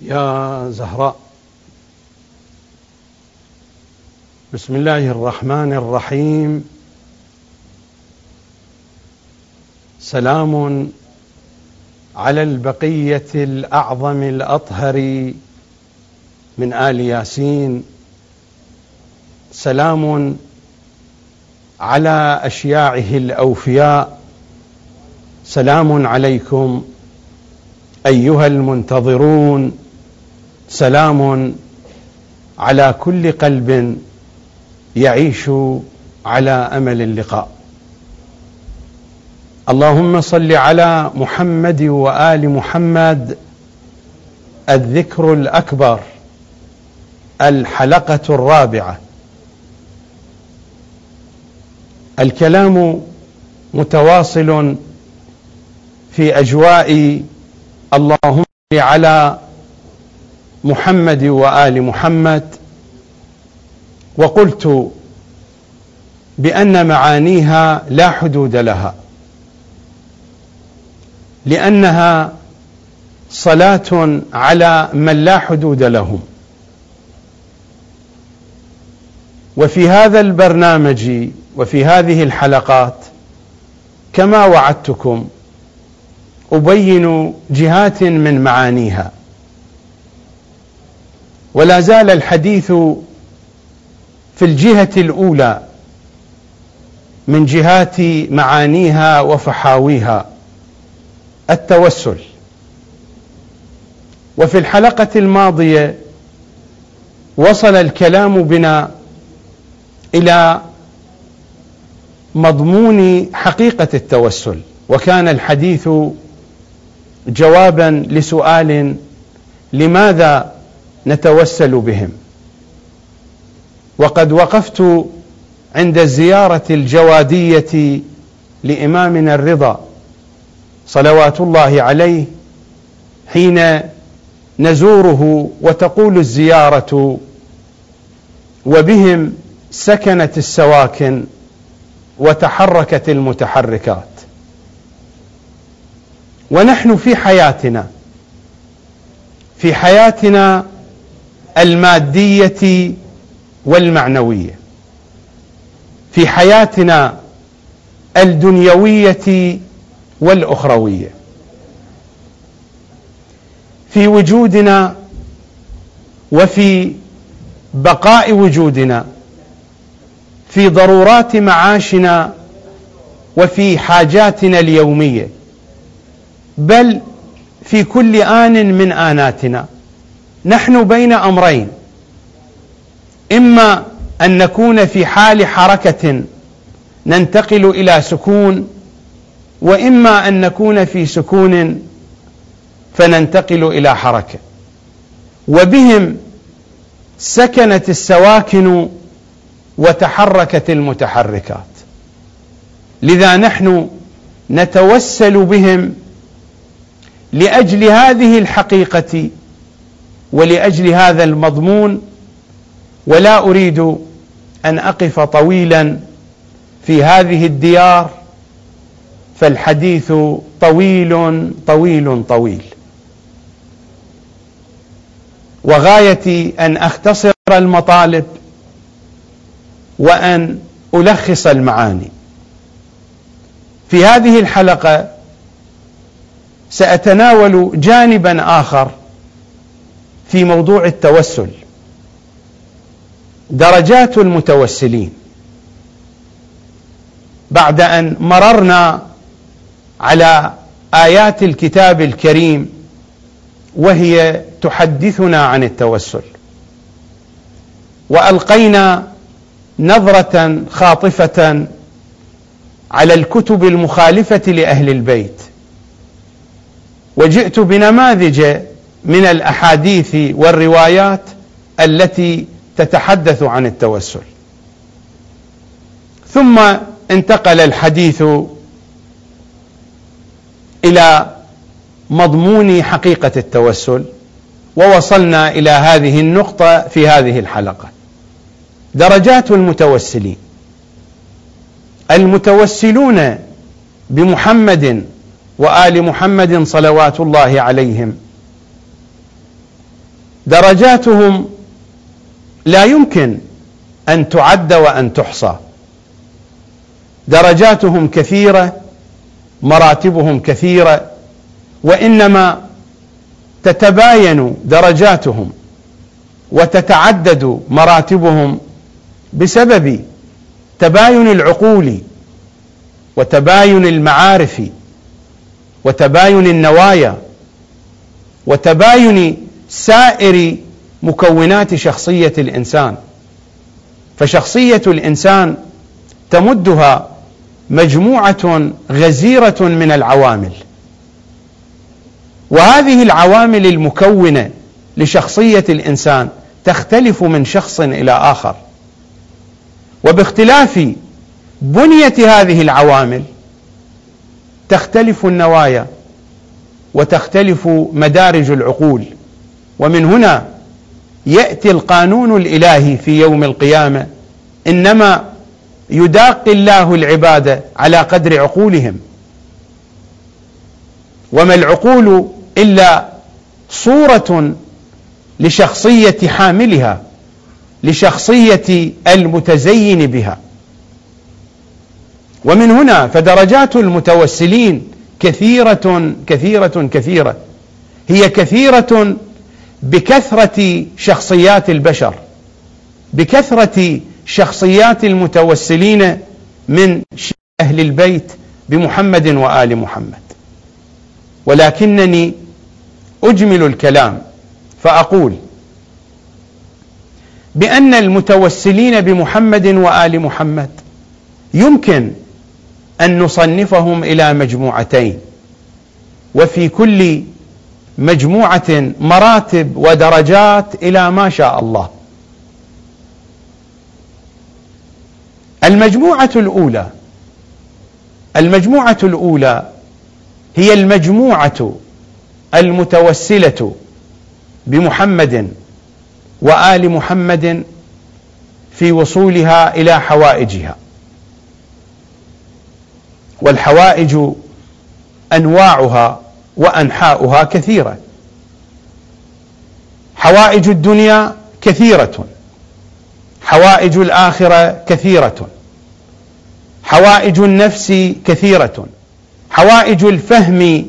يا زهراء. بسم الله الرحمن الرحيم. سلام على البقية الأعظم الأطهر من آل ياسين. سلام على أشياعه الأوفياء. سلام عليكم أيها المنتظرون. سلام على كل قلب يعيش على أمل اللقاء. اللهم صل على محمد وآل محمد. الذكر الأكبر الحلقة الرابعة. الكلام متواصل في أجواء اللهم على محمد وآل محمد وقلت بأن معانيها لا حدود لها لأنها صلاة على من لا حدود لهم. وفي هذا البرنامج وفي هذه الحلقات كما وعدتكم أبين جهات من معانيها. ولا زال الحديث في الجهة الأولى من جهات معانيها وفحاويها التوسل. وفي الحلقة الماضية وصل الكلام بنا إلى مضمون حقيقة التوسل وكان الحديث جوابا لسؤال لماذا نتوسل بهم. وقد وقفت عند الزيارة الجوادية لإمامنا الرضا صلوات الله عليه حين نزوره وتقول الزيارة وبهم سكنت السواكن وتحركت المتحركات. ونحن في حياتنا في حياتنا المادية والمعنوية. في حياتنا الدنيوية والأخروية. في وجودنا وفي بقاء وجودنا. في ضرورات معاشنا وفي حاجاتنا اليومية. بل في كل آن من آناتنا. نحن بين أمرين. إما أن نكون في حال حركة ننتقل إلى سكون وإما أن نكون في سكون فننتقل إلى حركة. وبهم سكنت السواكن وتحركت المتحركات. لذا نحن نتوسل بهم لأجل هذه الحقيقة ولأجل هذا المضمون ولا أريد أن أقف طويلا في هذه الديار فالحديث طويل طويل طويل. وغايتي أن أختصر المطالب وأن ألخص المعاني. في هذه الحلقة سأتناول جانبا آخر في موضوع التوسل. درجات المتوسلين. بعد أن مررنا على آيات الكتاب الكريم وهي تحدثنا عن التوسل. وألقينا نظرة خاطفة على الكتب المخالفة لأهل البيت. وجئت بنماذج من الأحاديث والروايات التي تتحدث عن التوسل. ثم انتقل الحديث إلى مضمون حقيقة التوسل ووصلنا إلى هذه النقطة في هذه الحلقة. درجات المتوسلين. المتوسلون بمحمد وآل محمد صلوات الله عليهم درجاتهم لا يمكن أن تعد وأن تحصى. درجاتهم كثيرة مراتبهم كثيرة وإنما تتباين درجاتهم وتتعدد مراتبهم بسبب تباين العقول وتباين المعارف وتباين النوايا وتباين سائر مكونات شخصية الإنسان. فشخصية الإنسان تمدها مجموعة غزيرة من العوامل. وهذه العوامل المكونة لشخصية الإنسان تختلف من شخص إلى آخر. وباختلاف بنية هذه العوامل تختلف النوايا وتختلف مدارج العقول. ومن هنا يأتي القانون الإلهي في يوم القيامة إنما يداقي الله العباد على قدر عقولهم. وما العقول إلا صورة لشخصية حاملها لشخصية المتزين بها. ومن هنا فدرجات المتوسلين كثيرة كثيرة كثيرة هي كثيرة بكثرة شخصيات البشر بكثرة شخصيات المتوسلين من أهل البيت بمحمد وآل محمد. ولكنني أجمل الكلام فأقول بأن المتوسلين بمحمد وآل محمد يمكن أن نصنفهم إلى مجموعتين وفي كل مجموعة مراتب ودرجات إلى ما شاء الله. المجموعة الأولى المجموعة الأولى هي المجموعة المتوسلة بمحمد وآل محمد في وصولها إلى حوائجها. والحوائج أنواعها وأنحاؤها كثيرة. حوائج الدنيا كثيرة. حوائج الآخرة كثيرة. حوائج النفس كثيرة. حوائج الفهم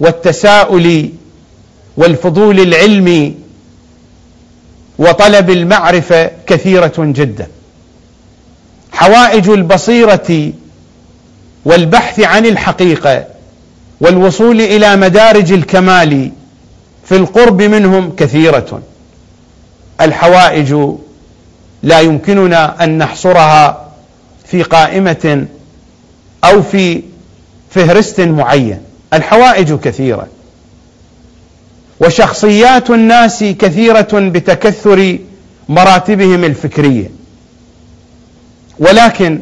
والتساؤل والفضول العلمي وطلب المعرفة كثيرة جدا. حوائج البصيرة والبحث عن الحقيقة والوصول إلى مدارج الكمال في القرب منهم كثيرة. الحوائج لا يمكننا أن نحصرها في قائمة أو في فهرست معين. الحوائج كثيرة. وشخصيات الناس كثيرة بتكثر مراتبهم الفكرية. ولكن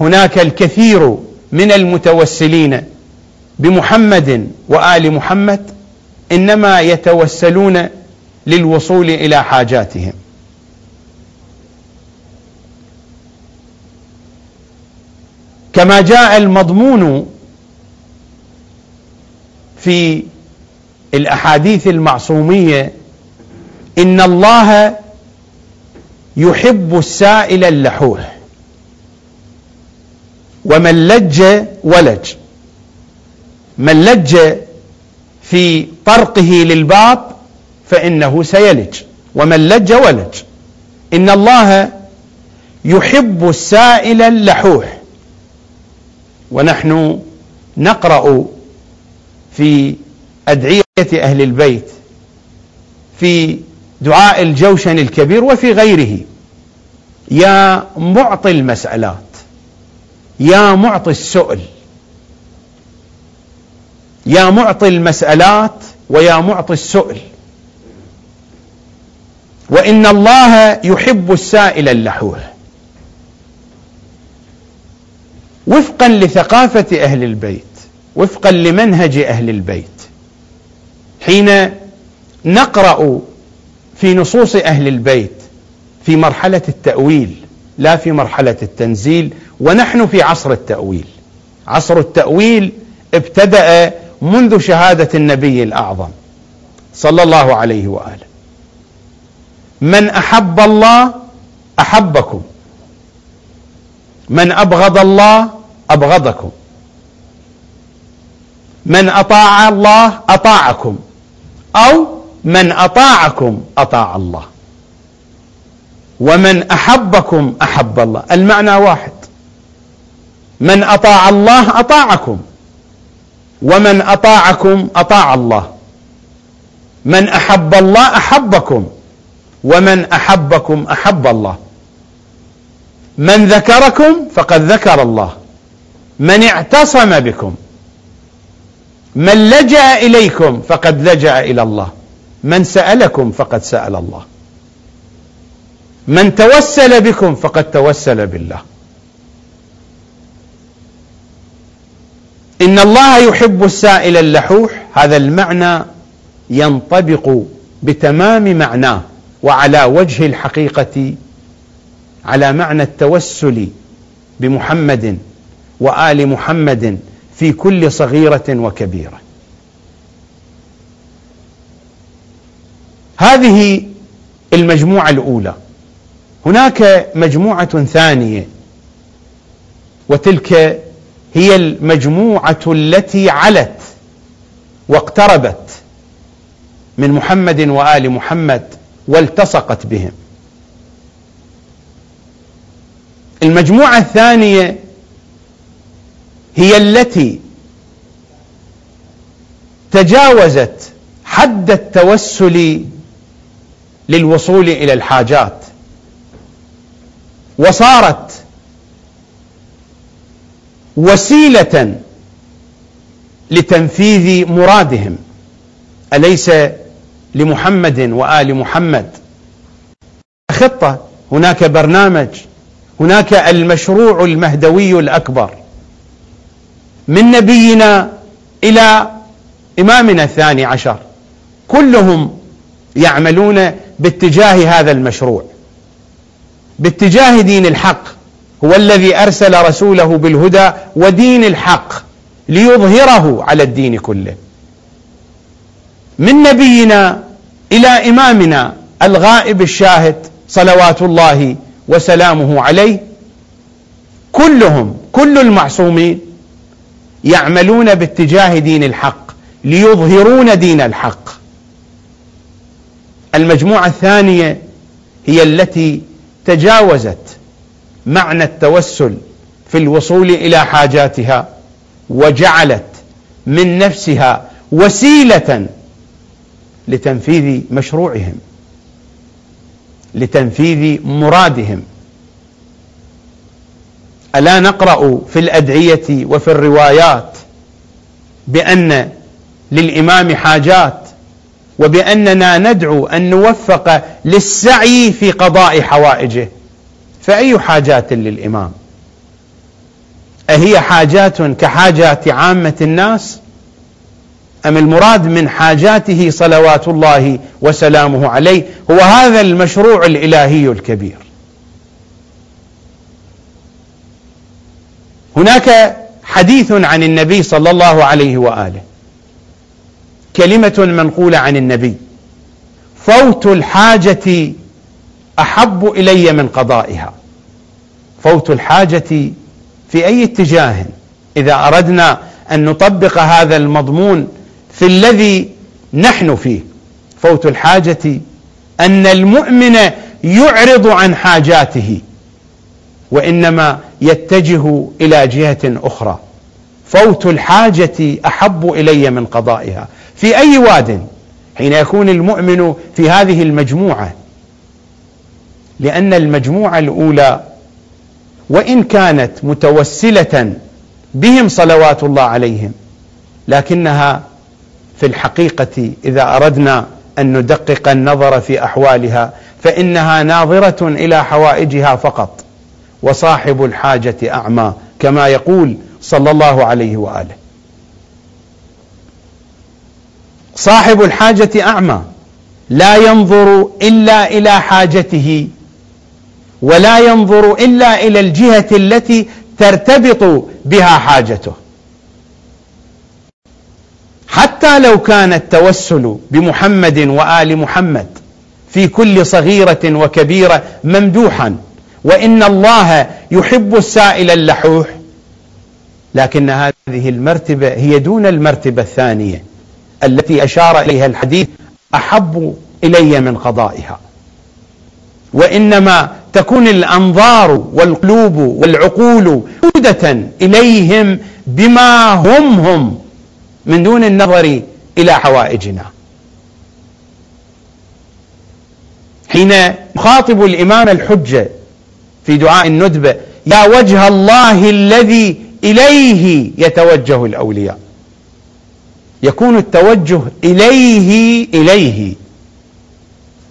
هناك الكثير من المتوسلين بمحمد وآل محمد إنما يتوسلون للوصول إلى حاجاتهم. كما جاء المضمون في الأحاديث المعصومية إن الله يحب السائل اللحوح ومن لج ولج. من لج في طرقه للباط فإنه سيلج ومن لج ولج. إن الله يحب السائل اللحوح. ونحن نقرأ في أدعية أهل البيت في دعاء الجوشن الكبير وفي غيره. يا معطي المسألات يا معطي السؤل. يا معطي المسألات ويا معطي السؤل. وإن الله يحب السائل اللحوح وفقا لثقافة أهل البيت وفقا لمنهج أهل البيت. حين نقرأ في نصوص أهل البيت في مرحلة التأويل لا في مرحلة التنزيل ونحن في عصر التأويل. عصر التأويل ابتدأ منذ شهادة النبي الأعظم صلى الله عليه وآله. من أحب الله أحبكم. من أبغض الله أبغضكم. من أطاع الله أطاعكم. أو من أطاعكم أطاع الله. ومن أحبكم أحب الله. المعنى واحد. من أطاع الله أطاعكم. ومن أطاعكم أطاع الله. من أحب الله أحبكم ومن أحبكم أحب الله. من ذكركم فقد ذكر الله. من اعتصم بكم من لجأ إليكم فقد لجأ إلى الله. من سألكم فقد سأل الله. من توسل بكم فقد توسل بالله. إن الله يحب السائل اللحوح هذا المعنى ينطبق بتمام معناه وعلى وجه الحقيقة على معنى التوسل بمحمد وآل محمد في كل صغيرة وكبيرة. هذه المجموعة الأولى. هناك مجموعة ثانية وتلك هي المجموعة التي علت واقتربت من محمد وآل محمد والتصقت بهم. المجموعة الثانية هي التي تجاوزت حد التوسل للوصول إلى الحاجات وصارت وسيلة لتنفيذ مرادهم. أليس لمحمد وآل محمد؟ خطة. هناك برنامج. هناك المشروع المهدوي الأكبر. من نبينا إلى إمامنا الثاني عشر. كلهم يعملون باتجاه هذا المشروع باتجاه دين الحق. هو الذي أرسل رسوله بالهدى ودين الحق ليظهره على الدين كله. من نبينا إلى إمامنا الغائب الشاهد صلوات الله وسلامه عليه كلهم كل المعصومين يعملون باتجاه دين الحق ليظهرون دين الحق. المجموعة الثانية هي التي تجاوزت معنى التوسل في الوصول إلى حاجاتها وجعلت من نفسها وسيلة لتنفيذ مشروعهم لتنفيذ مرادهم. ألا نقرأ في الأدعية وفي الروايات بأن للإمام حاجات وبأننا ندعو أن نوفق للسعي في قضاء حوائجه. فأي حاجات للإمام؟ أهي حاجات كحاجات عامة الناس؟ أم المراد من حاجاته صلوات الله وسلامه عليه هو هذا المشروع الإلهي الكبير. هناك حديث عن النبي صلى الله عليه وآله كلمة منقولة عن النبي فوت الحاجة أحب إلي من قضائها. فوت الحاجة في أي اتجاه إذا أردنا أن نطبق هذا المضمون في الذي نحن فيه. فوت الحاجة أن المؤمن يعرض عن حاجاته وإنما يتجه إلى جهة أخرى. فوت الحاجة أحب إلي من قضائها. في أي واد حين يكون المؤمن في هذه المجموعة لأن المجموعة الأولى وإن كانت متوسلة بهم صلوات الله عليهم لكنها في الحقيقة إذا أردنا أن ندقق النظر في أحوالها فإنها ناظرة إلى حوائجها فقط وصاحب الحاجة أعمى كما يقول صلى الله عليه وآله. صاحب الحاجة أعمى لا ينظر إلا إلى حاجته ولا ينظر إلا إلى الجهة التي ترتبط بها حاجته. حتى لو كان التوسل بمحمد وآل محمد في كل صغيرة وكبيرة ممدوحا وإن الله يحب السائل اللحوح لكن هذه المرتبة هي دون المرتبة الثانية التي أشار إليها الحديث أحب إلي من قضائها. وإنما تكون الأنظار والقلوب والعقول عودة إليهم بما هم هم من دون النظر إلى حوائجنا. حين يخاطب الإمام الحجة في دعاء الندبة يا وجه الله الذي إليه يتوجه الأولياء. يكون التوجه إليه إليه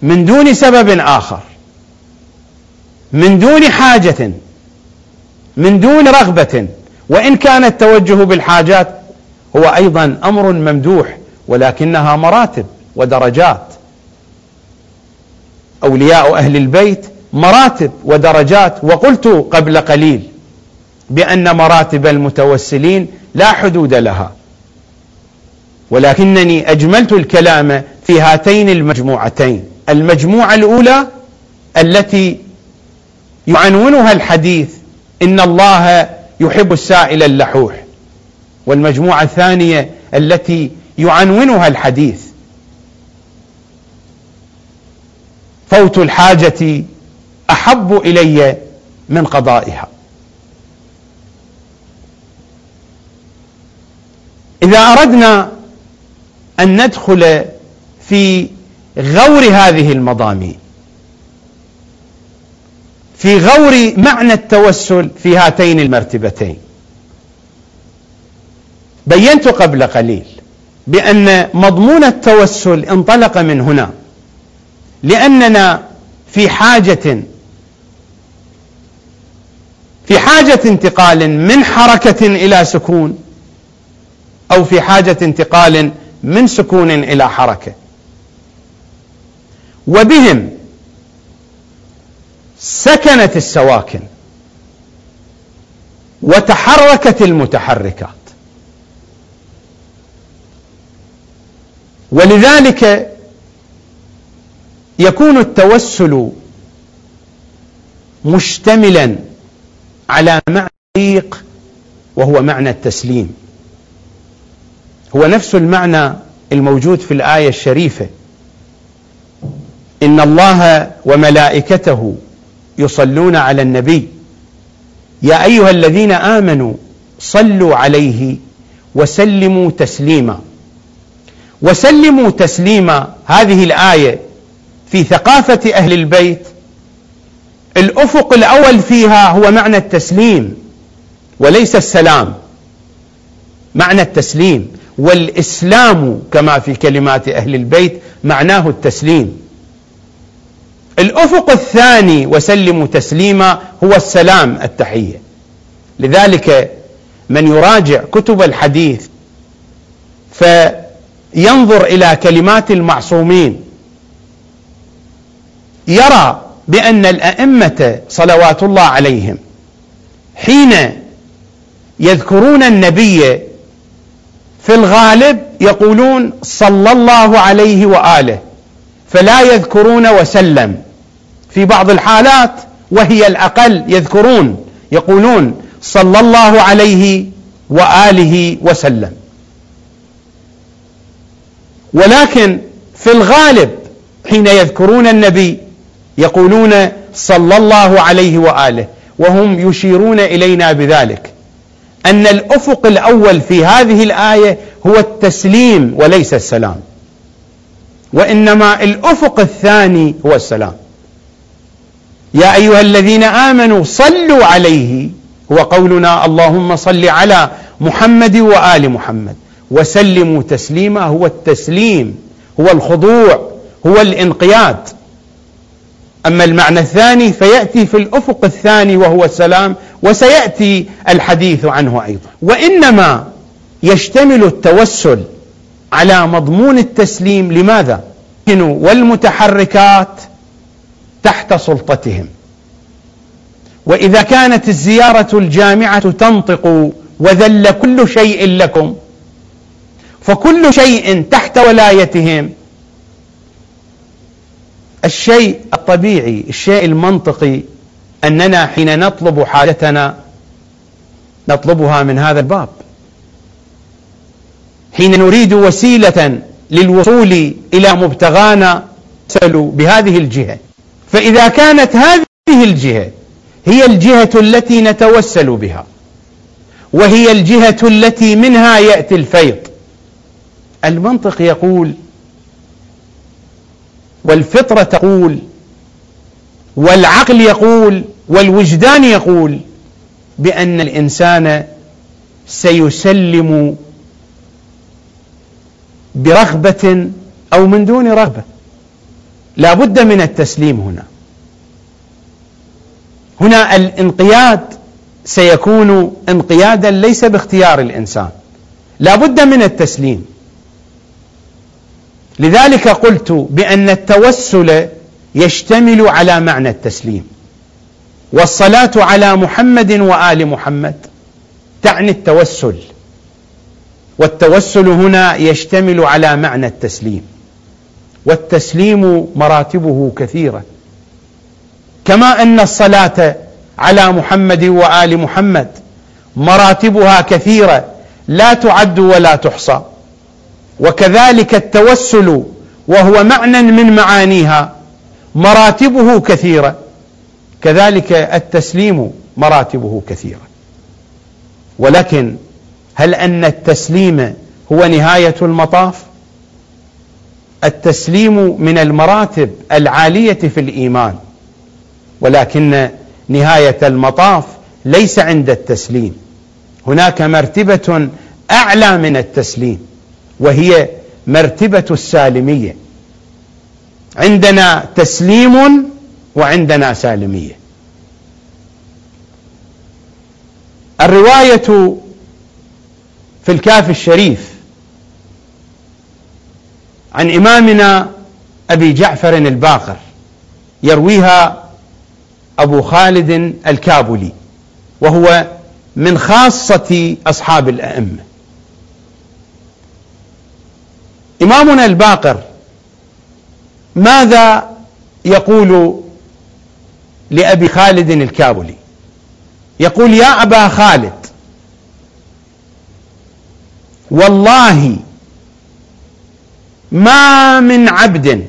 من دون سبب آخر. من دون حاجة من دون رغبة. وإن كان التوجه بالحاجات هو أيضا أمر ممدوح ولكنها مراتب ودرجات. أولياء أهل البيت مراتب ودرجات. وقلت قبل قليل بأن مراتب المتوسلين لا حدود لها. ولكنني أجملت الكلام في هاتين المجموعتين. المجموعة الأولى التي يعنونها الحديث إن الله يحب السائل اللحوح. والمجموعة الثانية التي يعنونها الحديث. فوت الحاجة أحب إلي من قضائها. إذا أردنا أن ندخل في غور هذه المضامين في غور معنى التوسل في هاتين المرتبتين. بينت قبل قليل بأن مضمون التوسل انطلق من هنا لأننا في حاجة في حاجة انتقال من حركة إلى سكون أو في حاجة انتقال من سكون إلى حركة. وبهم سكنت السواكن وتحركت المتحركات. ولذلك يكون التوسل مشتملا على معنى وهو معنى التسليم. هو نفس المعنى الموجود في الآية الشريفة. إن الله وملائكته يصلون على النبي. يا أيها الذين آمنوا صلوا عليه وسلموا تسليما. وسلموا تسليما هذه الآية في ثقافة أهل البيت. الأفق الأول فيها هو معنى التسليم وليس السلام. معنى التسليم. والإسلام كما في كلمات أهل البيت معناه التسليم. الأفق الثاني وسلموا تسليما هو السلام التحية. لذلك من يراجع كتب الحديث فينظر إلى كلمات المعصومين يرى بأن الأئمة صلوات الله عليهم حين يذكرون النبي في الغالب يقولون صلى الله عليه وآله فلا يذكرون وسلم. في بعض الحالات وهي الأقل يذكرون يقولون صلى الله عليه وآله وسلم. ولكن في الغالب حين يذكرون النبي يقولون صلى الله عليه وآله وهم يشيرون إلينا بذلك. أن الأفق الأول في هذه الآية هو التسليم وليس السلام. وإنما الأفق الثاني هو السلام. يا أيها الذين آمنوا صلوا عليه. هو قولنا اللهم صل على محمد وآل محمد. وسلموا تسليما. هو التسليم هو الخضوع هو الانقياد. أما المعنى الثاني فيأتي في الأفق الثاني وهو السلام وسيأتي الحديث عنه أيضا. وإنما يشتمل التوسل على مضمون التسليم. لماذا؟ والمتحركات تحت سلطتهم. وإذا كانت الزيارة الجامعة تنطق وذل كل شيء لكم فكل شيء تحت ولايتهم. الشيء الطبيعي الشيء المنطقي أننا حين نطلب حاجتنا نطلبها من هذا الباب. حين نريد وسيلة للوصول إلى مبتغانا نسأل بهذه الجهة. فإذا كانت هذه الجهة هي الجهة التي نتوسل بها وهي الجهة التي منها يأتي الفيض. المنطق يقول والفطرة تقول والعقل يقول والوجدان يقول بأن الإنسان سيسلم برغبة أو من دون رغبة. لا بد من التسليم هنا. هنا الانقياد سيكون انقيادا ليس باختيار الإنسان. لا بد من التسليم. لذلك قلت بأن التوسل يشتمل على معنى التسليم. والصلاة على محمد وآل محمد تعني التوسل. والتوسل هنا يشتمل على معنى التسليم. والتسليم مراتبه كثيرة. كما أن الصلاة على محمد وآل محمد مراتبها كثيرة لا تعد ولا تحصى. وكذلك التوسل وهو معنى من معانيها مراتبه كثيرة. كذلك التسليم مراتبه كثيرة. ولكن هل أن التسليم هو نهاية المطاف؟ التسليم من المراتب العالية في الإيمان ولكن نهاية المطاف ليس عند التسليم. هناك مرتبة أعلى من التسليم وهي مرتبة السالمية. عندنا تسليم وعندنا سالمية. الرواية في الكاف الشريف عن إمامنا أبي جعفر الباقر يرويها أبو خالد الكابلي وهو من خاصة أصحاب الأئمة. إمامنا الباقر ماذا يقول لأبي خالد الكابلي؟ يقول يا أبا خالد والله ما من عبد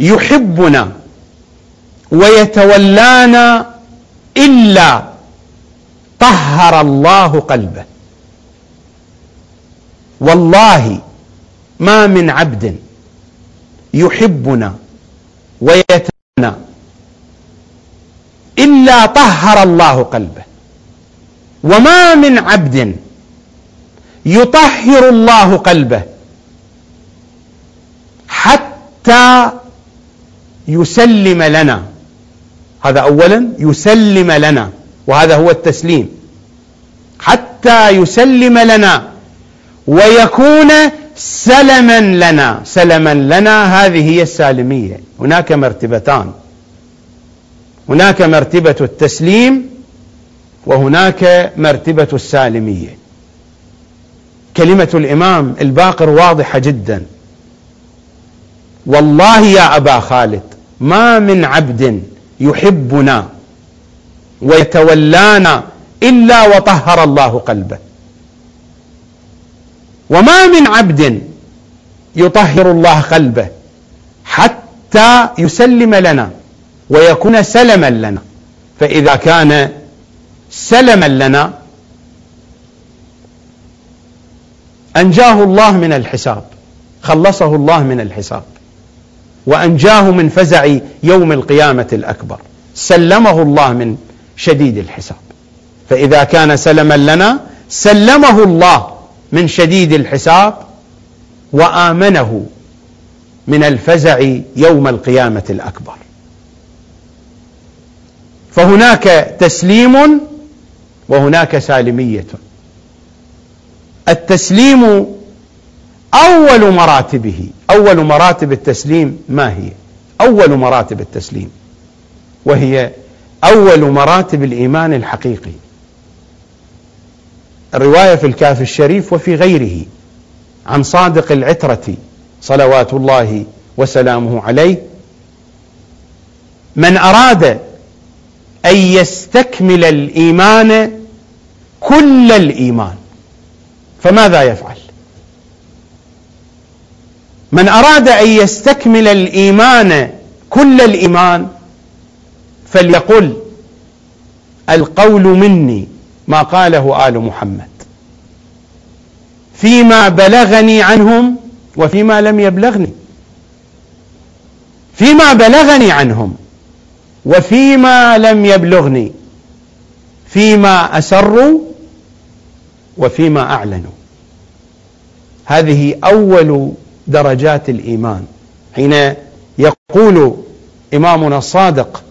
يحبنا ويتولانا إلا طهر الله قلبه. والله ما من عبد يحبنا ويتولانا إلا طهر الله قلبه. وما من عبد يطهر الله قلبه. حتى يسلم لنا. هذا اولا يسلم لنا وهذا هو التسليم. حتى يسلم لنا ويكون سلما لنا. سلما لنا هذه هي السالمية. هناك مرتبتان. هناك مرتبة التسليم وهناك مرتبة السالمية. كلمة الإمام الباقر واضحة جدا. والله يا أبا خالد ما من عبد يحبنا ويتولانا إلا وطهر الله قلبه. وما من عبد يطهر الله قلبه حتى يسلم لنا ويكون سلما لنا. فإذا كان سلما لنا أنجاه الله من الحساب خلصه الله من الحساب. وأنجاه من فزع يوم القيامة الأكبر. سلمه الله من شديد الحساب. فإذا كان سلما لنا سلمه الله من شديد الحساب وآمنه من الفزع يوم القيامة الأكبر. فهناك تسليم وهناك سالمية. التسليم أول مراتبه أول مراتب التسليم ما هي؟ أول مراتب التسليم وهي أول مراتب الإيمان الحقيقي. الرواية في الكاف الشريف وفي غيره عن صادق العترة صلوات الله وسلامه عليه من أراد أن يستكمل الإيمان كل الإيمان فماذا يفعل؟ من أراد أن يستكمل الإيمان كل الإيمان فليقل القول مني ما قاله آل محمد. فيما بلغني عنهم وفيما لم يبلغني. فيما بلغني عنهم وفيما لم يبلغني. فيما أسروا وفيما أعلنوا. هذه أول درجات الإيمان. حين يقول إمامنا الصادق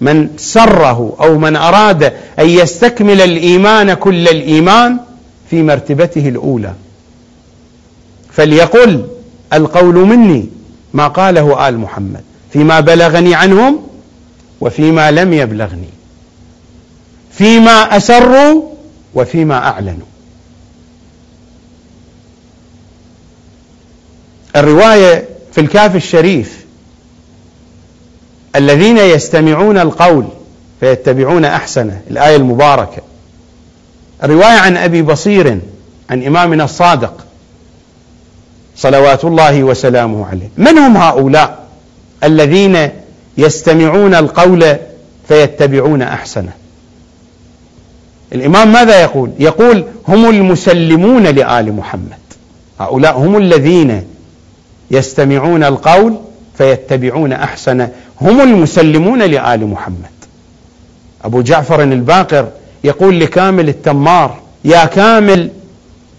من سره أو من أراد أن يستكمل الإيمان كل الإيمان في مرتبته الأولى. فليقل القول مني ما قاله آل محمد فيما بلغني عنهم وفيما لم يبلغني فيما أسروا وفيما أعلنوا. الرواية في الكاف الشريف. الذين يستمعون القول فيتبعون أحسنه الآية المباركة. الرواية عن أبي بصير عن إمامنا الصادق صلوات الله وسلامه عليه. من هم هؤلاء الذين يستمعون القول فيتبعون أحسنه؟ الإمام ماذا يقول؟ يقول هم المسلمون لآل محمد. هؤلاء هم الذين يستمعون القول فيتبعون أحسنه هم المسلمون لآل محمد. أبو جعفر الباقر يقول لكامل التمار يا كامل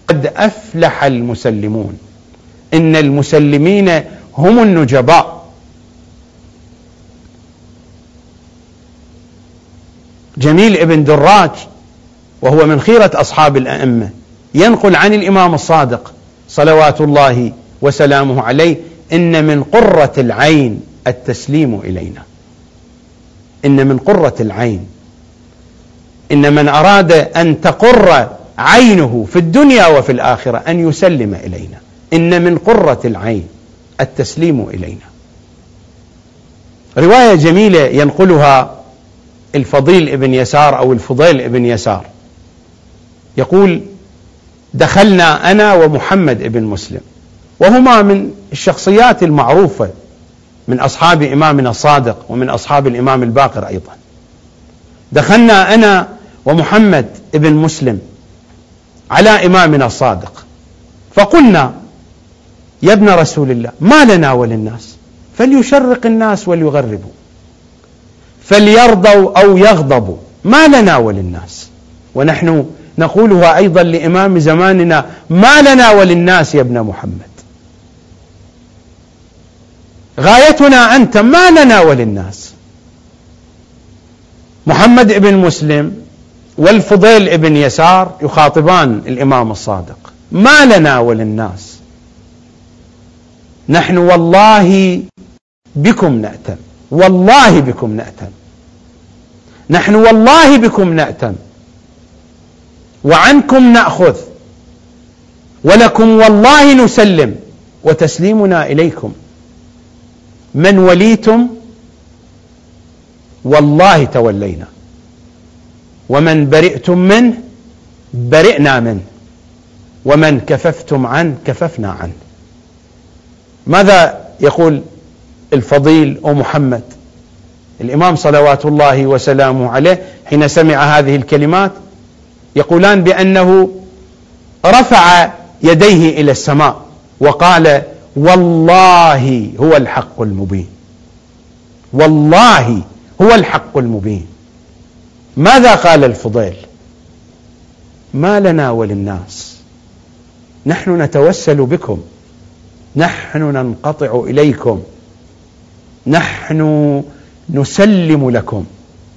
قد أفلح المسلمون. إن المسلمين هم النجباء. جميل ابن دراج وهو من خيرة أصحاب الأئمة ينقل عن الإمام الصادق صلوات الله وسلامه عليه إن من قرة العين التسليم إلينا. إن من قرة العين. إن من أراد أن تقر عينه في الدنيا وفي الآخرة أن يسلم إلينا. إن من قرة العين التسليم إلينا. رواية جميلة ينقلها الفضيل ابن يسار أو الفضيل ابن يسار. يقول دخلنا أنا ومحمد ابن مسلم. وهما من الشخصيات المعروفة من أصحاب إمامنا الصادق ومن أصحاب الإمام الباقر أيضا. دخلنا أنا ومحمد ابن مسلم على إمامنا الصادق. فقلنا يا ابن رسول الله ما لنا وللناس؟ فليشرق الناس وليغربوا. فليرضوا أو يغضبوا. ما لنا وللناس؟ ونحن نقولها أيضا لإمام زماننا ما لنا وللناس يا ابن محمد؟ غايتنا أنت ما لنا وللناس. محمد بن مسلم والفضيل بن يسار يخاطبان الإمام الصادق. ما لنا وللناس. نحن والله بكم نأتم. والله بكم نأتم. نحن والله بكم نأتم. وعنكم نأخذ. ولكم والله نسلم. وتسليمنا إليكم. من وليتم والله تولينا. ومن برئتم منه برئنا منه. ومن كففتم عنه كففنا عنه. ماذا يقول الفضيل ومحمد الإمام صلوات الله وسلامه عليه حين سمع هذه الكلمات يقولان بأنه رفع يديه إلى السماء وقال والله هو الحق المبين. والله هو الحق المبين. ماذا قال الفضيل؟ ما لنا وللناس. نحن نتوسل بكم. نحن ننقطع إليكم. نحن نسلم لكم.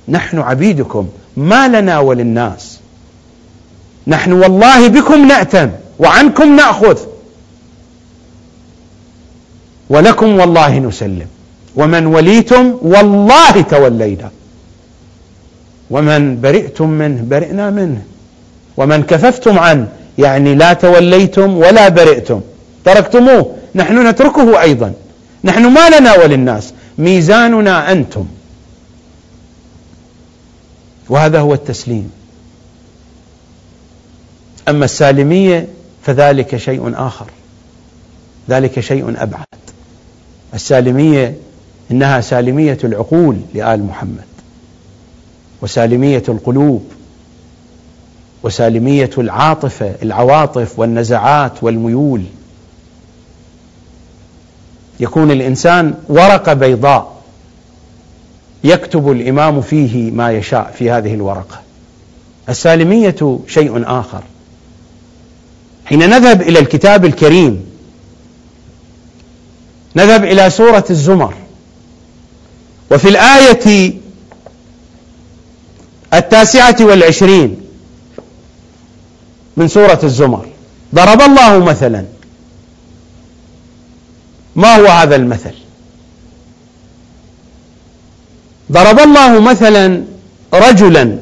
نحن عبيدكم. ما لنا وللناس. نحن والله بكم نأتم وعنكم نأخذ. ولكم والله نسلم. ومن وليتم والله تولينا. ومن برئتم منه برئنا منه. ومن كففتم عنه يعني لا توليتم ولا برئتم. تركتموه نحن نتركه أيضا. نحن ما لنا وللناس ميزاننا أنتم. وهذا هو التسليم. أما السالمية فذلك شيء آخر. ذلك شيء أبعد. السالمية إنها سالمية العقول لآل محمد وسالمية القلوب وسالمية العاطفة العواطف والنزعات والميول. يكون الإنسان ورقة بيضاء يكتب الإمام فيه ما يشاء في هذه الورقة. السالمية شيء آخر. حين نذهب إلى الكتاب الكريم نذهب إلى سورة الزمر. وفي الآية التاسعة والعشرين من سورة الزمر. ضرب الله مثلا. ما هو هذا المثل؟ ضرب الله مثلا رجلا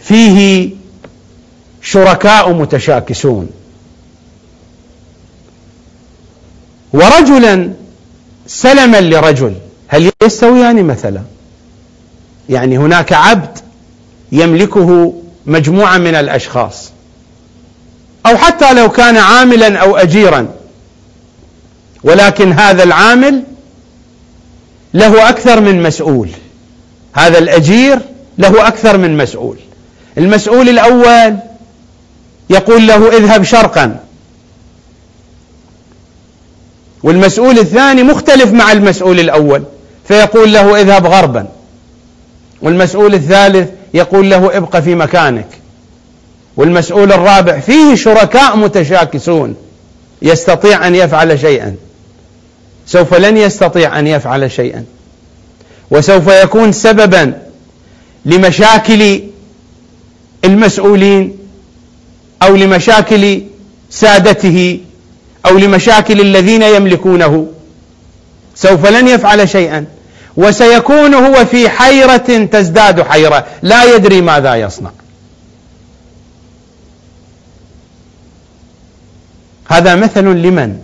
فيه شركاء متشاكسون. ورجلا سلما لرجل. هل يستويان مثلا؟ يعني هناك عبد يملكه مجموعة من الأشخاص. أو حتى لو كان عاملا أو أجيرا. ولكن هذا العامل له أكثر من مسؤول. هذا الأجير له أكثر من مسؤول. المسؤول الأول يقول له اذهب شرقا. والمسؤول الثاني مختلف مع المسؤول الأول فيقول له اذهب غربا. والمسؤول الثالث يقول له ابقى في مكانك. والمسؤول الرابع فيه شركاء متشاكسون يستطيع أن يفعل شيئا. سوف لن يستطيع أن يفعل شيئا. وسوف يكون سببا لمشاكل المسؤولين أو لمشاكل سادته أو لمشاكل الذين يملكونه. سوف لن يفعل شيئا. وسيكون هو في حيرة تزداد حيرة لا يدري ماذا يصنع. هذا مثل لمن؟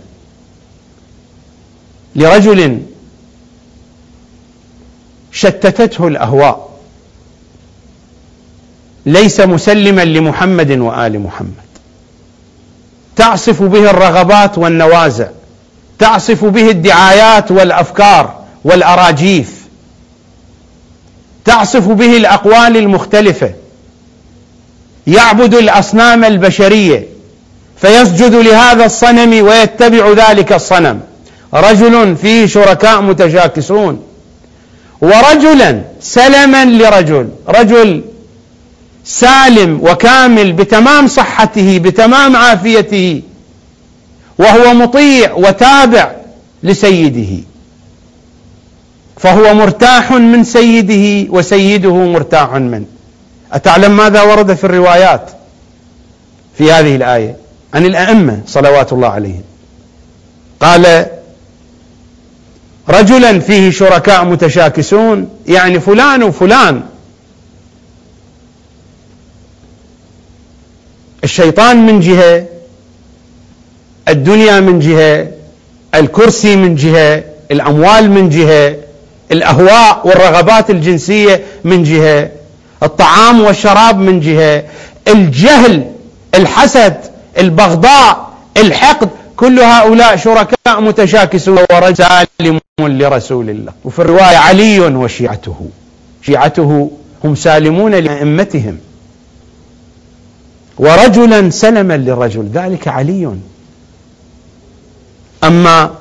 لرجل شتتته الأهواء. ليس مسلما لمحمد وآل محمد. تعصف به الرغبات والنوازع تعصف به الدعايات والأفكار والأراجيف تعصف به الأقوال المختلفة يعبد الأصنام البشرية فيسجد لهذا الصنم ويتبع ذلك الصنم. رجل فيه شركاء متشاكسون. ورجلا سلما لرجل رجل سالم وكامل بتمام صحته بتمام عافيته وهو مطيع وتابع لسيده. فهو مرتاح من سيده وسيده مرتاح منه أتعلم ماذا ورد في الروايات في هذه الآية؟ عن الأئمة صلوات الله عليهم. قال رجلا فيه شركاء متشاكسون يعني فلان وفلان. الشيطان من جهة الدنيا من جهة الكرسي من جهة الأموال من جهة الأهواء والرغبات الجنسية من جهة الطعام والشراب من جهة الجهل الحسد البغضاء الحقد كل هؤلاء شركاء متشاكسون ورجل سالم لرسول الله. وفي الرواية علي وشيعته. شيعته هم سالمون لأئمتهم. ورجلا سلما للرجل. ذلك علي. أما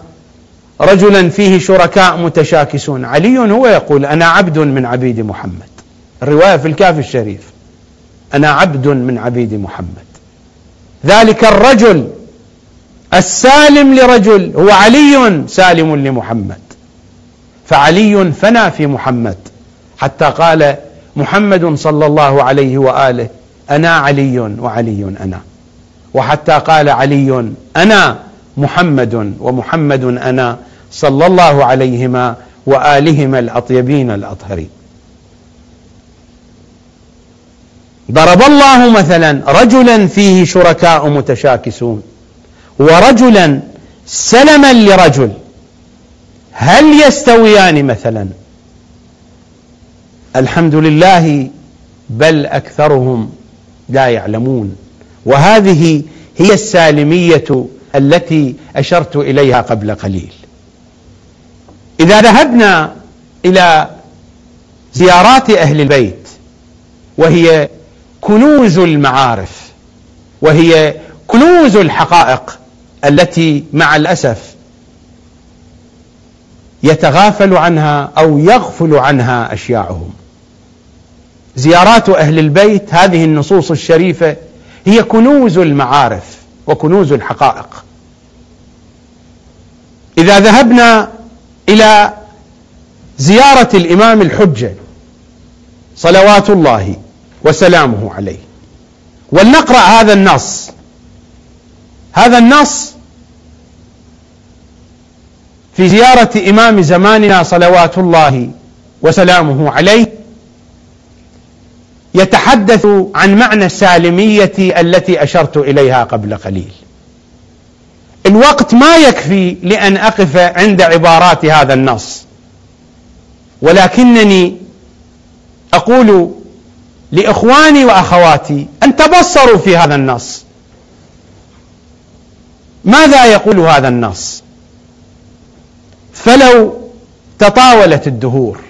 رجلا فيه شركاء متشاكسون. علي هو يقول أنا عبد من عبيد محمد. الرواية في الكاف الشريف. أنا عبد من عبيد محمد. ذلك الرجل السالم لرجل. هو علي سالم لمحمد. فعلي فنى في محمد. حتى قال محمد صلى الله عليه وآله أنا علي وعلي أنا. وحتى قال علي أنا محمد ومحمد أنا صلى الله عليهما وآلهما الأطيبين الأطهرين. ضرب الله مثلا رجلا فيه شركاء متشاكسون ورجلا سلما لرجل. هل يستويان مثلا؟ الحمد لله بل أكثرهم لا يعلمون. وهذه هي السالمية التي أشرت إليها قبل قليل. إذا ذهبنا إلى زيارات أهل البيت وهي كنوز المعارف وهي كنوز الحقائق التي مع الأسف يتغافل عنها أو يغفل عنها أشياعهم. زيارات أهل البيت هذه النصوص الشريفة هي كنوز المعارف وكنوز الحقائق. إذا ذهبنا إلى زيارة الإمام الحجة صلوات الله وسلامه عليه ولنقرأ هذا النص. هذا النص في زيارة إمام زماننا صلوات الله وسلامه عليه يتحدث عن معنى السالمية التي أشرت إليها قبل قليل. الوقت ما يكفي لأن أقف عند عبارات هذا النص. ولكنني أقول لإخواني وأخواتي أن تبصروا في هذا النص. ماذا يقول هذا النص؟ فلو تطاولت الدهور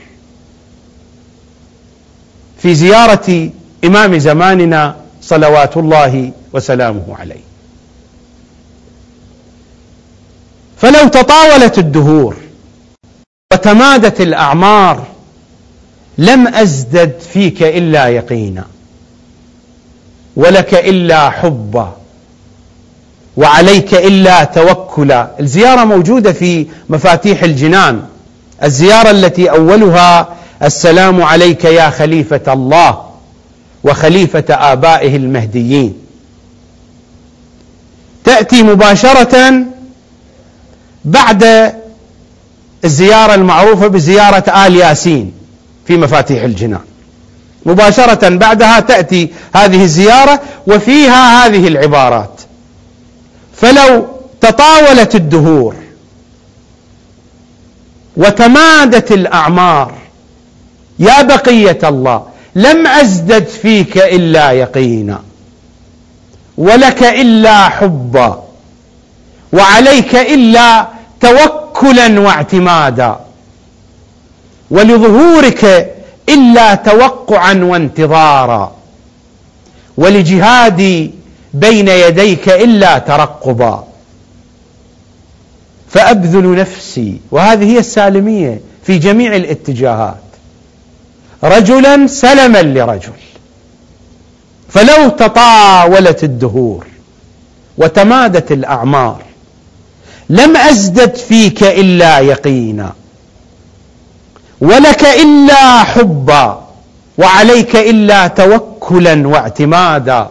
في زيارة إمام زماننا صلوات الله وسلامه عليه. فلو تطاولت الدهور وتمادت الأعمار لم أزدد فيك إلا يقينا ولك إلا حبا وعليك إلا توكلا. الزيارة موجودة في مفاتيح الجنان. الزيارة التي أولها السلام عليك يا خليفة الله وخليفة آبائه المهديين. تأتي مباشرة بعد الزيارة المعروفة بزيارة آل ياسين في مفاتيح الجنان. مباشرة بعدها تأتي هذه الزيارة وفيها هذه العبارات. فلو تطاولت الدهور وتمادت الأعمار يا بقية الله لم أزدد فيك إلا يقينا ولك إلا حبا وعليك إلا توكلا واعتمادا ولظهورك إلا توقعا وانتظارا ولجهادي بين يديك إلا ترقبا. فأبذل نفسي وهذه هي السالمية في جميع الاتجاهات. رجلا سلما لرجل. فلو تطاولت الدهور وتمادت الأعمار لم أزدد فيك إلا يقينا ولك إلا حبا وعليك إلا توكلا واعتمادا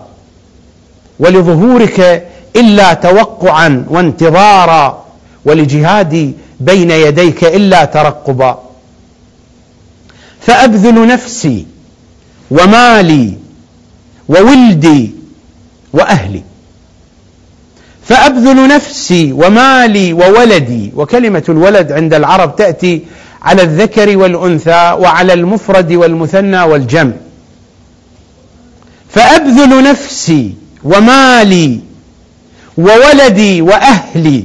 ولظهورك إلا توقعا وانتظارا ولجهادي بين يديك إلا ترقبا. فأبذل نفسي ومالي وولدي وأهلي. فأبذل نفسي ومالي وولدي وكلمة الولد عند العرب تأتي على الذكر والأنثى وعلى المفرد والمثنى والجمع. فأبذل نفسي ومالي وولدي وأهلي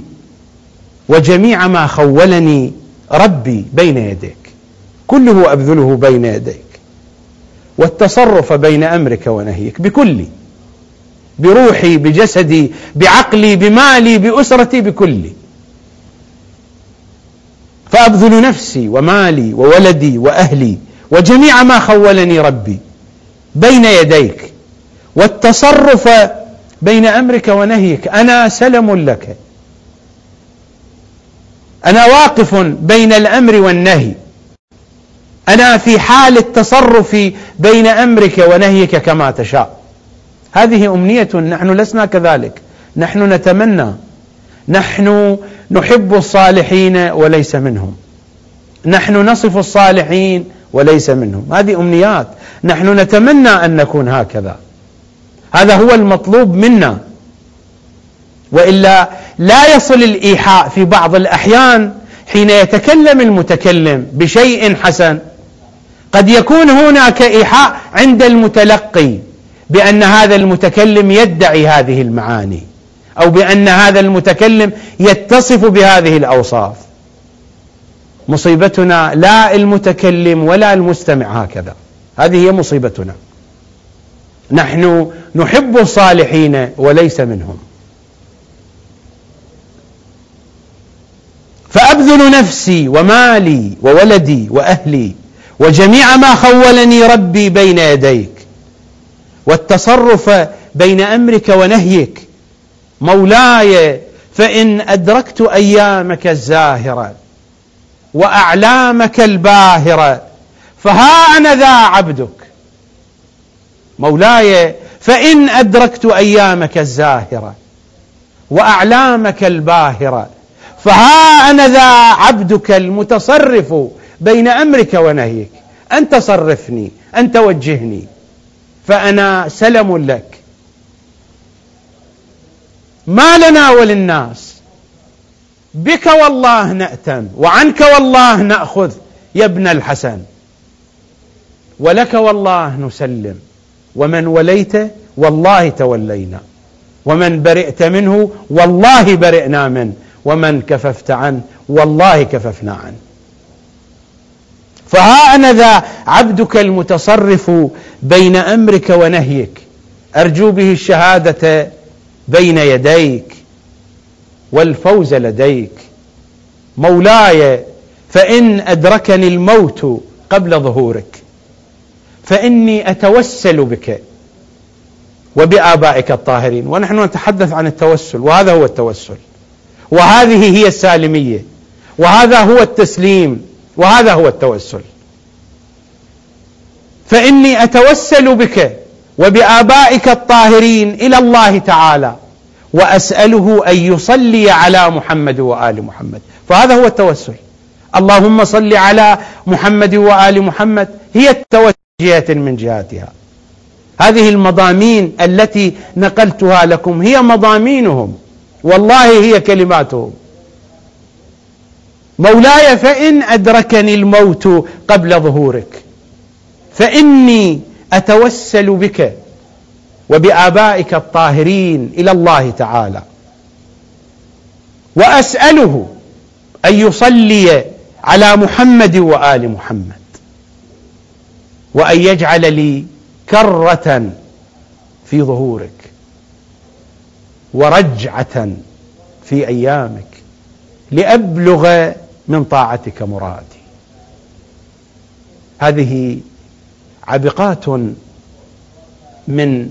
وجميع ما خولني ربي بين يديك كله أبذله بين يديك. والتصرف بين أمرك ونهيك بكلي بروحي بجسدي بعقلي بمالي بأسرتي بكلي فأبذل نفسي ومالي وولدي وأهلي وجميع ما خولني ربي بين يديك. والتصرف بين أمرك ونهيك أنا سلم لك. أنا واقف بين الأمر والنهي. أنا في حال التصرف بين أمرك ونهيك كما تشاء. هذه أمنية نحن لسنا كذلك. نحن نتمنى نحن نحب الصالحين وليس منهم. نحن نصف الصالحين وليس منهم. هذه أمنيات. نحن نتمنى أن نكون هكذا. هذا هو المطلوب منا. وإلا لا يصل الإيحاء في بعض الأحيان حين يتكلم المتكلم بشيء حسن. قد يكون هناك إيحاء عند المتلقي بأن هذا المتكلم يدعي هذه المعاني أو بأن هذا المتكلم يتصف بهذه الأوصاف. مصيبتنا لا المتكلم ولا المستمع هكذا. هذه هي مصيبتنا. نحن نحب الصالحين وليس منهم. فأبذل نفسي ومالي وولدي وأهلي وجميع ما خولني ربي بين يديك والتصرف بين أمرك ونهيك مولاي فإن أدركت أيامك الزاهرة وأعلامك الباهرة فها أنا ذا عبدك. مولاي فإن أدركت أيامك الزاهرة وأعلامك الباهرة فها أنا ذا عبدك المتصرف بين أمرك ونهيك. أنت صرفني أنت وجهني فأنا سلم لك. ما لنا وللناس. بك والله نأتم وعنك والله نأخذ يا ابن الحسن. ولك والله نسلم. ومن وليت والله تولينا. ومن برئت منه والله برئنا منه. ومن كففت عنه والله كففنا عنه. فها أنا ذا عبدك المتصرف بين أمرك ونهيك. أرجو به الشهادة بين يديك والفوز لديك. مولاي فإن أدركني الموت قبل ظهورك فإني أتوسل بك وبآبائك الطاهرين. ونحن نتحدث عن التوسل وهذا هو التوسل وهذه هي السالمية وهذا هو التسليم. وهذا هو التوسل. فإني أتوسل بك وبآبائك الطاهرين إلى الله تعالى وأسأله أن يصلي على محمد وآل محمد. فهذا هو التوسل. اللهم صل على محمد وآل محمد. هي التوجهة من جهاتها. هذه المضامين التي نقلتها لكم هي مضامينهم. والله هي كلماتهم. مولاي فإن أدركني الموت قبل ظهورك فإني أتوسل بك وبآبائك الطاهرين إلى الله تعالى. وأسأله أن يصلي على محمد وآل محمد وأن يجعل لي كرة في ظهورك ورجعة في أيامك لأبلغ من طاعتك مرادي. هذه عبقات من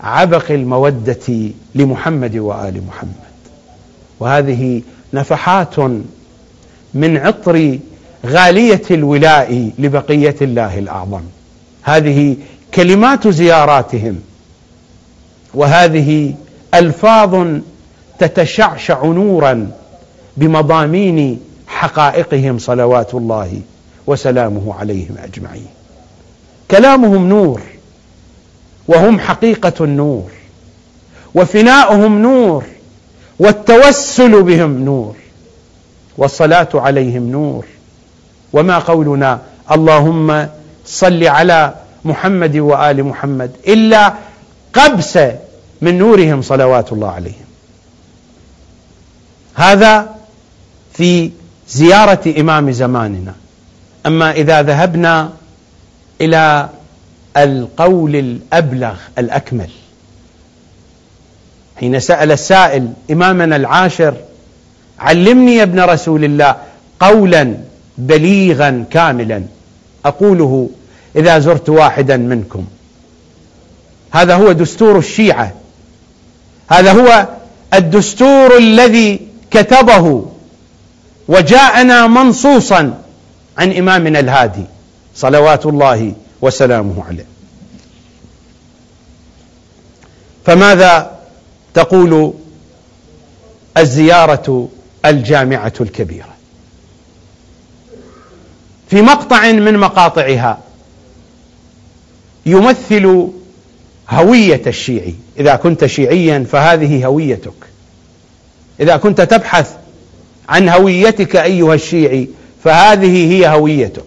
عبق المودة لمحمد وآل محمد. وهذه نفحات من عطر غالية الولاء لبقية الله الأعظم. هذه كلمات زياراتهم. وهذه ألفاظ تتشعشع نورا بمضامين حقائقهم صلوات الله وسلامه عليهم أجمعين. كلامهم نور وهم حقيقة النور وفناؤهم نور والتوسل بهم نور والصلاة عليهم نور. وما قولنا اللهم صل على محمد وآل محمد إلا قبس من نورهم صلوات الله عليهم. هذا في زيارة إمام زماننا. أما إذا ذهبنا إلى القول الأبلغ الأكمل. حين سأل السائل إمامنا العاشر علمني يا ابن رسول الله قولا بليغا كاملا. أقوله إذا زرت واحدا منكم. هذا هو دستور الشيعة. هذا هو الدستور الذي كتبه وجاءنا منصوصا عن إمامنا الهادي صلوات الله وسلامه عليه. فماذا تقول الزيارة الجامعة الكبيرة؟ في مقطع من مقاطعها يمثل هوية الشيعي. إذا كنت شيعيا فهذه هويتك. إذا كنت تبحث عن هويتك أيها الشيعي فهذه هي هويتك.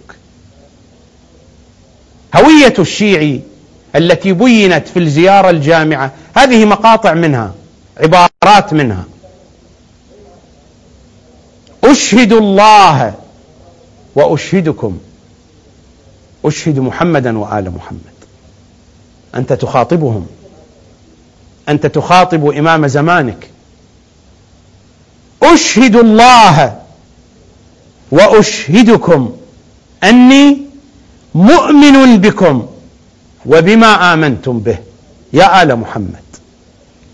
هوية الشيعي التي بينت في الزيارة الجامعة هذه مقاطع منها عبارات منها. أشهد الله وأشهدكم. أشهد محمدا وآل محمد. أنت تخاطبهم. أنت تخاطب إمام زمانك. أشهد الله وأشهدكم أني مؤمن بكم وبما آمنتم به. يا آل محمد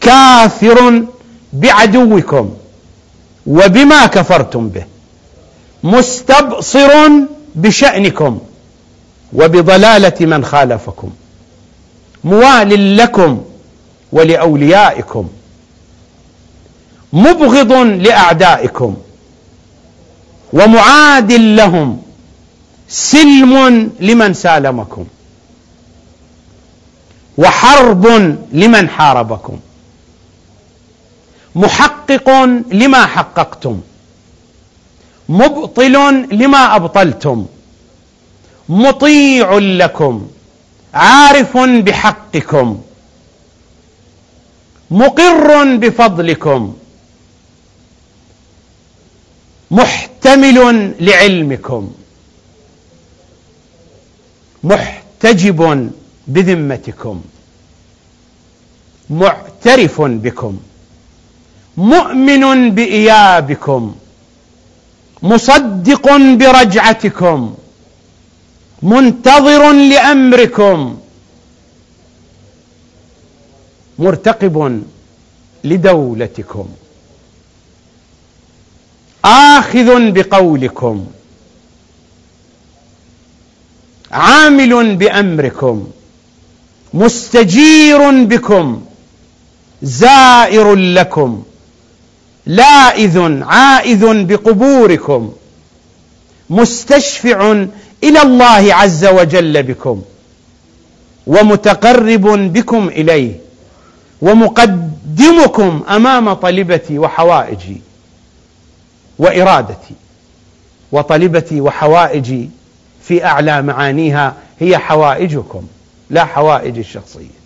كافر بعدوكم وبما كفرتم به. مستبصر بشأنكم وبضلالة من خالفكم. موال لكم ولأوليائكم. مبغض لأعدائكم ومعاد لهم سلم لمن سالمكم وحرب لمن حاربكم محقق لما حققتم مبطل لما أبطلتم مطيع لكم عارف بحقكم مقر بفضلكم محتمل لعلمكم. محتجب بذمتكم. معترف بكم. مؤمن بإيابكم. مصدق برجعتكم. منتظر لأمركم. مرتقب لدولتكم. آخذ بقولكم. عامل بأمركم. مستجير بكم. زائر لكم. لائذ عائذ بقبوركم. مستشفع إلى الله عز وجل بكم. ومتقرب بكم إليه. ومقدمكم أمام طلبتي وحوائجي. وإرادتي وطلبتي وحوائجي في أعلى معانيها هي حوائجكم لا حوائج الشخصية.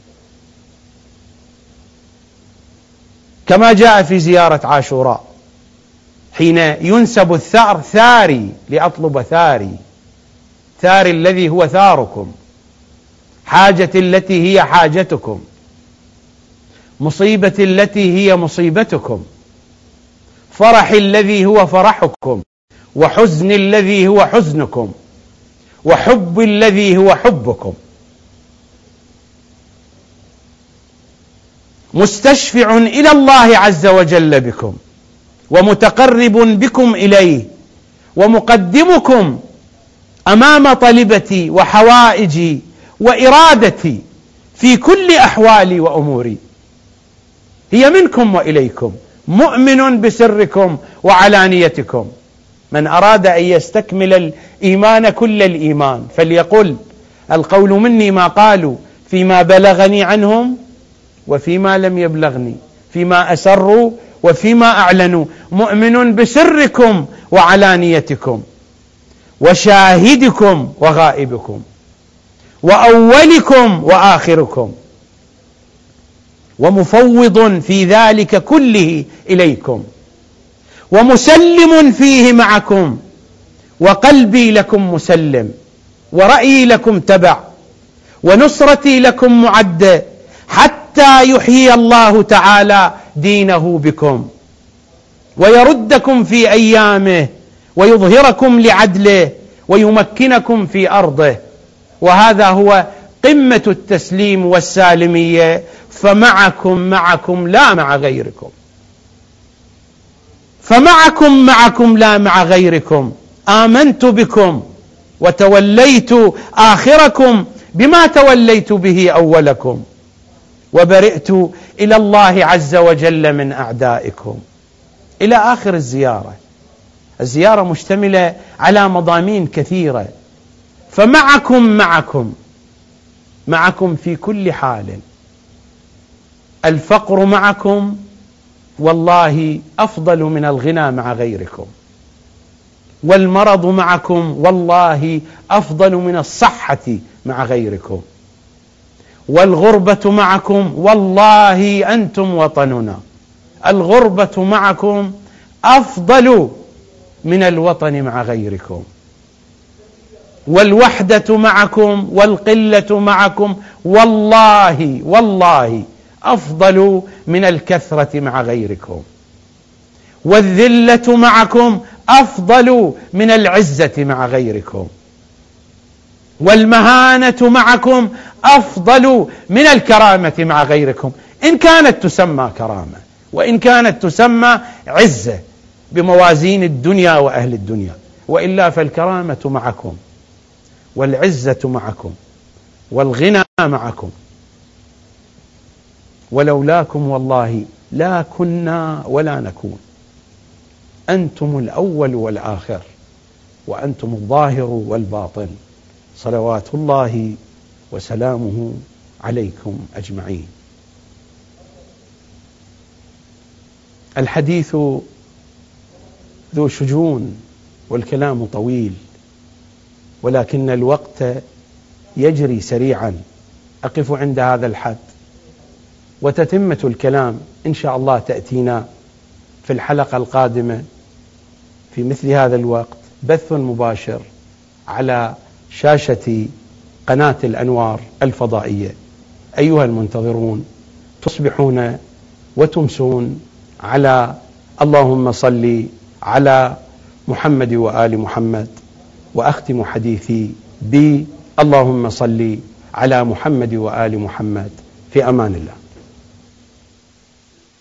كما جاء في زيارة عاشوراء حين ينسب الثار ثاري لأطلب ثاري ثاري الذي هو ثاركم حاجة التي هي حاجتكم مصيبة التي هي مصيبتكم. فرح الذي هو فرحكم وحزن الذي هو حزنكم وحب الذي هو حبكم. مستشفع إلى الله عز وجل بكم ومتقرب بكم إليه ومقدمكم أمام طلبتي وحوائجي وإرادتي في كل أحوالي وأموري. هي منكم وإليكم. مؤمن بسركم وعلانيتكم. من أراد أن يستكمل الإيمان كل الإيمان فليقل القول مني ما قالوا فيما بلغني عنهم وفيما لم يبلغني فيما أسروا وفيما أعلنوا. مؤمن بسركم وعلانيتكم وشاهدكم وغائبكم وأولكم وآخركم. ومفوض في ذلك كله إليكم. ومسلم فيه معكم. وقلبي لكم مسلم. ورأيي لكم تبع. ونصرتي لكم معدة حتى يحيي الله تعالى دينه بكم. ويردكم في أيامه. ويظهركم لعدله. ويمكنكم في أرضه. وهذا هو قمة التسليم والسالمية فمعكم معكم لا مع غيركم. فمعكم معكم لا مع غيركم. آمنت بكم وتوليت آخركم بما توليت به أولكم. وبرئت إلى الله عز وجل من أعدائكم. إلى آخر الزيارة. الزيارة مشتملة على مضامين كثيرة. فمعكم معكم. معكم في كل حال. الفقر معكم والله أفضل من الغنى مع غيركم. والمرض معكم والله أفضل من الصحة مع غيركم. والغربة معكم والله أنتم وطننا. الغربة معكم أفضل من الوطن مع غيركم. والوحدة معكم والقلة معكم والله والله أفضل من الكثرة مع غيركم. والذلة معكم أفضل من العزة مع غيركم. والمهانة معكم أفضل من الكرامة مع غيركم. إن كانت تسمى كرامة وإن كانت تسمى عزة بموازين الدنيا وأهل الدنيا وإلا فالكرامة معكم. والعزة معكم والغنى معكم ولولاكم والله لا كنا ولا نكون أنتم الأول والآخر وأنتم الظاهر والباطن صلوات الله وسلامه عليكم أجمعين الحديث ذو شجون والكلام طويل ولكن الوقت يجري سريعا. أقف عند هذا الحد. وتتمة الكلام إن شاء الله تأتينا في الحلقة القادمة في مثل هذا الوقت. بث مباشر على شاشة قناة الأنوار الفضائية. أيها المنتظرون تصبحون وتمسون على اللهم صل على محمد وآل محمد. وأختم حديثي ب اللهم صل على محمد وآل محمد في أمان الله.